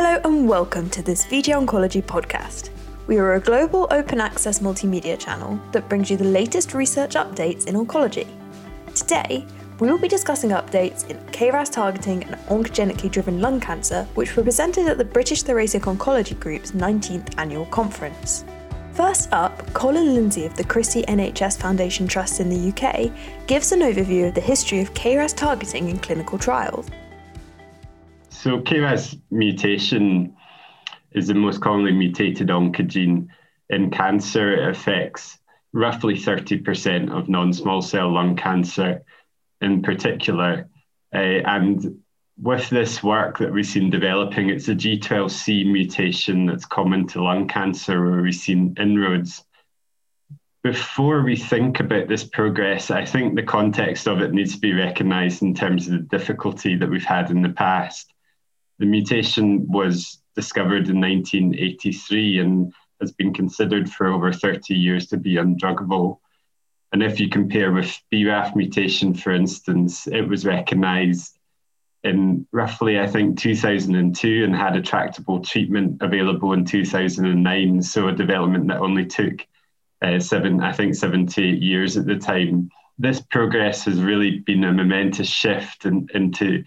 Hello and welcome to this VJOncology podcast. We are a global open access multimedia channel that brings you the latest research updates in oncology. Today, we will be discussing updates in KRAS targeting and oncogenically driven lung cancer, which were presented at the British Thoracic Oncology Group's 19th annual conference. First up, Colin Lindsay of the Christie NHS Foundation Trust in the UK gives an overview of the history of KRAS targeting in clinical trials. So, KRAS mutation is the most commonly mutated oncogene in cancer. It affects roughly 30% of non small cell lung cancer in particular. Uh, and with this work that we've seen developing, it's a G12C mutation that's common to lung cancer where we've seen inroads. Before we think about this progress, I think the context of it needs to be recognized in terms of the difficulty that we've had in the past. The mutation was discovered in 1983 and has been considered for over 30 years to be undruggable. And if you compare with BRAF mutation, for instance, it was recognized in roughly, I think, 2002 and had a tractable treatment available in 2009. So a development that only took uh, seven, I think, seven to eight years at the time. This progress has really been a momentous shift in, into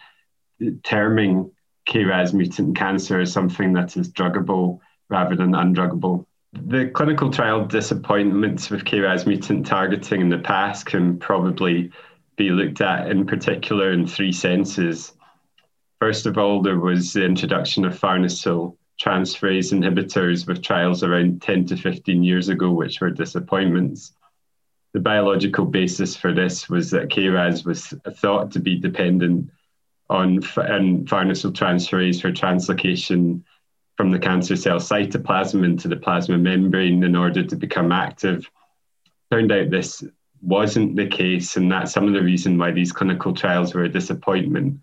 terming KRAS mutant cancer as something that is druggable rather than undruggable. The clinical trial disappointments with KRAS mutant targeting in the past can probably be looked at in particular in three senses. First of all, there was the introduction of farnesyl transferase inhibitors with trials around 10 to 15 years ago, which were disappointments. The biological basis for this was that KRAS was thought to be dependent on farnesyl transferase for translocation from the cancer cell cytoplasm into the plasma membrane in order to become active. Turned out this wasn't the case, and that's some of the reason why these clinical trials were a disappointment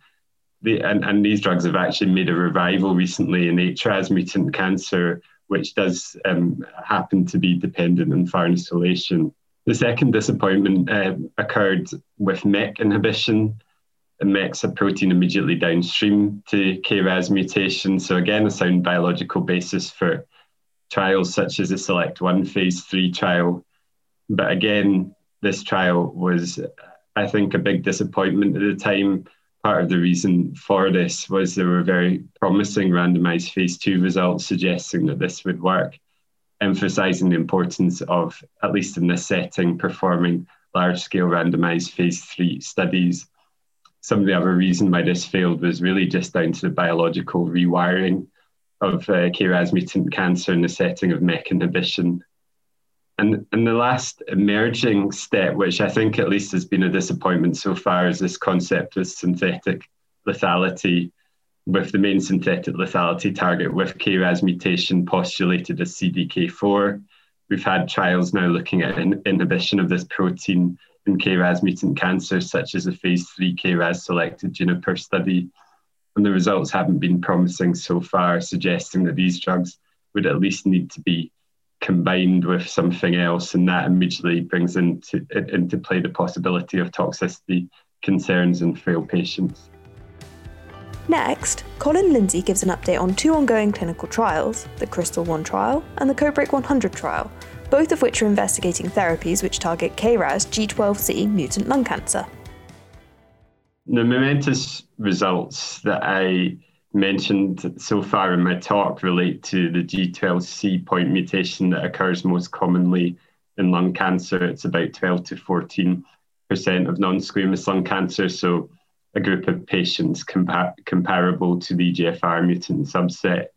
the, and, and these drugs have actually made a revival recently in HRAS mutant cancer, which does um, happen to be dependent on farnesylation. The second disappointment uh, occurred with MEK inhibition. MEK's a protein immediately downstream to KRAS mutation. So, again, a sound biological basis for trials such as the SELECT 1 phase 3 trial. But again, this trial was, I think, a big disappointment at the time part of the reason for this was there were very promising randomized phase two results suggesting that this would work, emphasizing the importance of, at least in this setting, performing large scale randomized phase three studies. Some of the other reason why this failed was really just down to the biological rewiring of uh, KRAS mutant cancer in the setting of MEK inhibition and, and the last emerging step, which I think at least has been a disappointment so far, is this concept of synthetic lethality, with the main synthetic lethality target with KRAS mutation postulated as CDK4. We've had trials now looking at in- inhibition of this protein in KRAS mutant cancers, such as a phase three KRAS selected Juniper study. And the results haven't been promising so far, suggesting that these drugs would at least need to be combined with something else, and that immediately brings into into play the possibility of toxicity concerns in frail patients. Next, Colin Lindsay gives an update on two ongoing clinical trials the KRYSTAL 1 trial and the CodeBreak 100 trial, both of which are investigating therapies which target KRAS G12C mutant lung cancer. The momentous results that I mentioned so far in my talk relate to the G12C point mutation that occurs most commonly in lung cancer. It's about 12 to 14 percent of non-squamous lung cancer, so a group of patients compa- comparable to the EGFR mutant subset.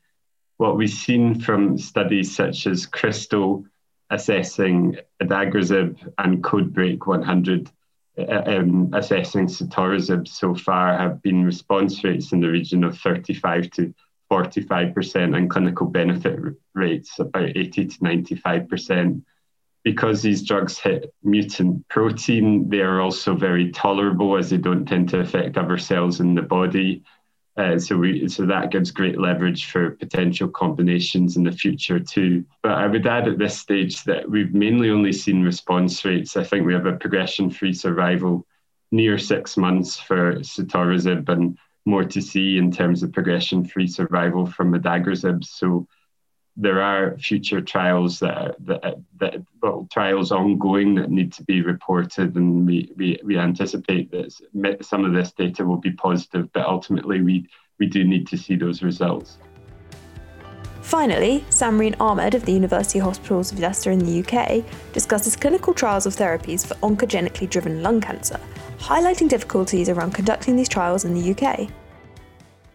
What we've seen from studies such as KRYSTAL assessing adagrasib and CodeBreak 100 uh, um, assessing sotorasib so far have been response rates in the region of 35 to 45% and clinical benefit rates about 80 to 95%. Because these drugs hit mutant protein, they are also very tolerable as they don't tend to affect other cells in the body. Uh, so we so that gives great leverage for potential combinations in the future too. But I would add at this stage that we've mainly only seen response rates. I think we have a progression-free survival near six months for sotorasib and more to see in terms of progression-free survival from adagrasib. So there are future trials that, that, that well, trials ongoing that need to be reported, and we, we, we anticipate that some of this data will be positive, but ultimately we, we do need to see those results. Finally, Samreen Ahmed of the University Hospitals of Leicester in the UK discusses clinical trials of therapies for oncogenically driven lung cancer, highlighting difficulties around conducting these trials in the UK.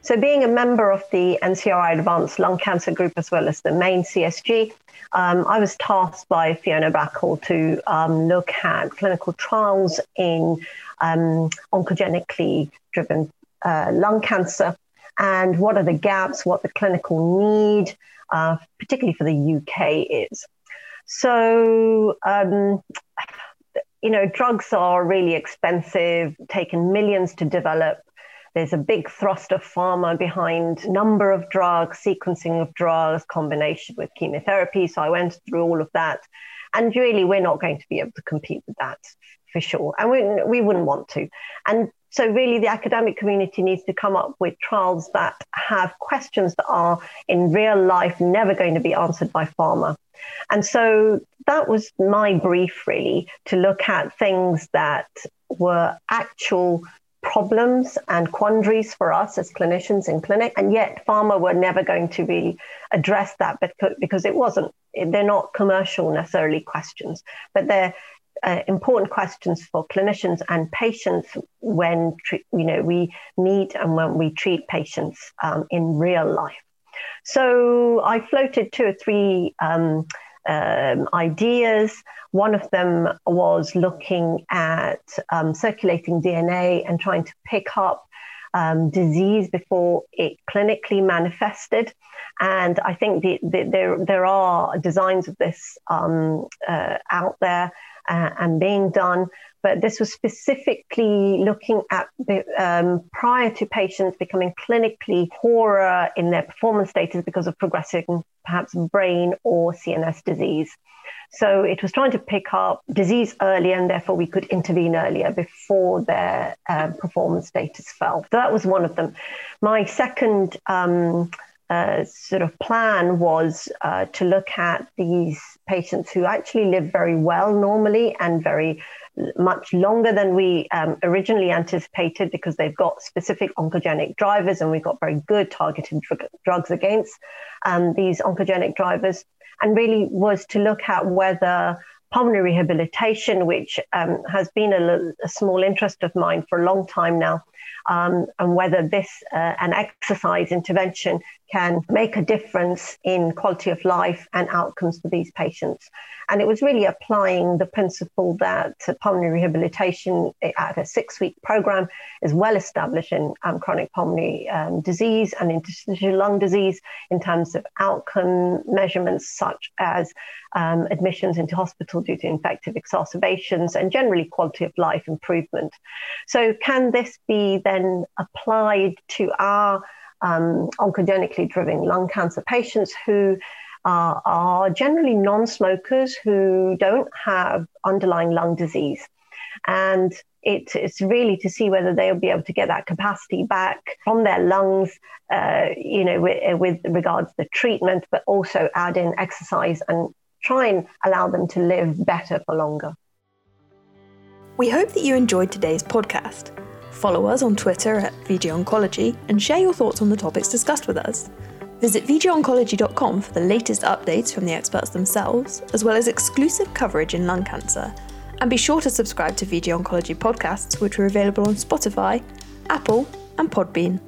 So, being a member of the NCRI Advanced Lung Cancer Group as well as the main CSG, um, I was tasked by Fiona Blackhall to um, look at clinical trials in um, oncogenically driven uh, lung cancer and what are the gaps, what the clinical need, uh, particularly for the UK, is. So, um, you know, drugs are really expensive, taken millions to develop. There's a big thrust of pharma behind number of drugs, sequencing of drugs, combination with chemotherapy. So I went through all of that. And really, we're not going to be able to compete with that for sure. And we, we wouldn't want to. And so, really, the academic community needs to come up with trials that have questions that are in real life never going to be answered by pharma. And so, that was my brief, really, to look at things that were actual problems and quandaries for us as clinicians in clinic. And yet, pharma were never going to really address that because it wasn't, they're not commercial necessarily questions, but they're uh, important questions for clinicians and patients when you know we meet and when we treat patients um, in real life. So I floated two or three um, um, ideas. One of them was looking at um, circulating DNA and trying to pick up um, disease before it clinically manifested. And I think the, the, there, there are designs of this um, uh, out there uh, and being done. But this was specifically looking at um, prior to patients becoming clinically poorer in their performance status because of progressing perhaps brain or CNS disease. So it was trying to pick up disease earlier, and therefore we could intervene earlier before their uh, performance status fell. So that was one of them. My second um, uh, sort of plan was uh, to look at these patients who actually live very well normally and very much longer than we um, originally anticipated because they've got specific oncogenic drivers and we've got very good targeted dr- drugs against um, these oncogenic drivers and really was to look at whether pulmonary rehabilitation, which um, has been a, a, small interest of mine for a long time now, um, and whether this uh, an exercise intervention can make a difference in quality of life and outcomes for these patients. And it was really applying the principle that pulmonary rehabilitation at a six week program is well established in um, chronic pulmonary um, disease and interstitial lung disease in terms of outcome measurements such as um, admissions into hospital due to infective exacerbations and generally quality of life improvement. So, can this be then applied to our um, oncogenically driven lung cancer patients who are, are generally non smokers who don't have underlying lung disease. And it, it's really to see whether they'll be able to get that capacity back from their lungs, uh, you know, with, with regards to the treatment, but also add in exercise and try and allow them to live better for longer. We hope that you enjoyed today's podcast. Follow us on Twitter at VJOncology and share your thoughts on the topics discussed with us. Visit vjoncology.com for the latest updates from the experts themselves, as well as exclusive coverage in lung cancer. And be sure to subscribe to VJOncology podcasts, which are available on Spotify, Apple, and Podbean.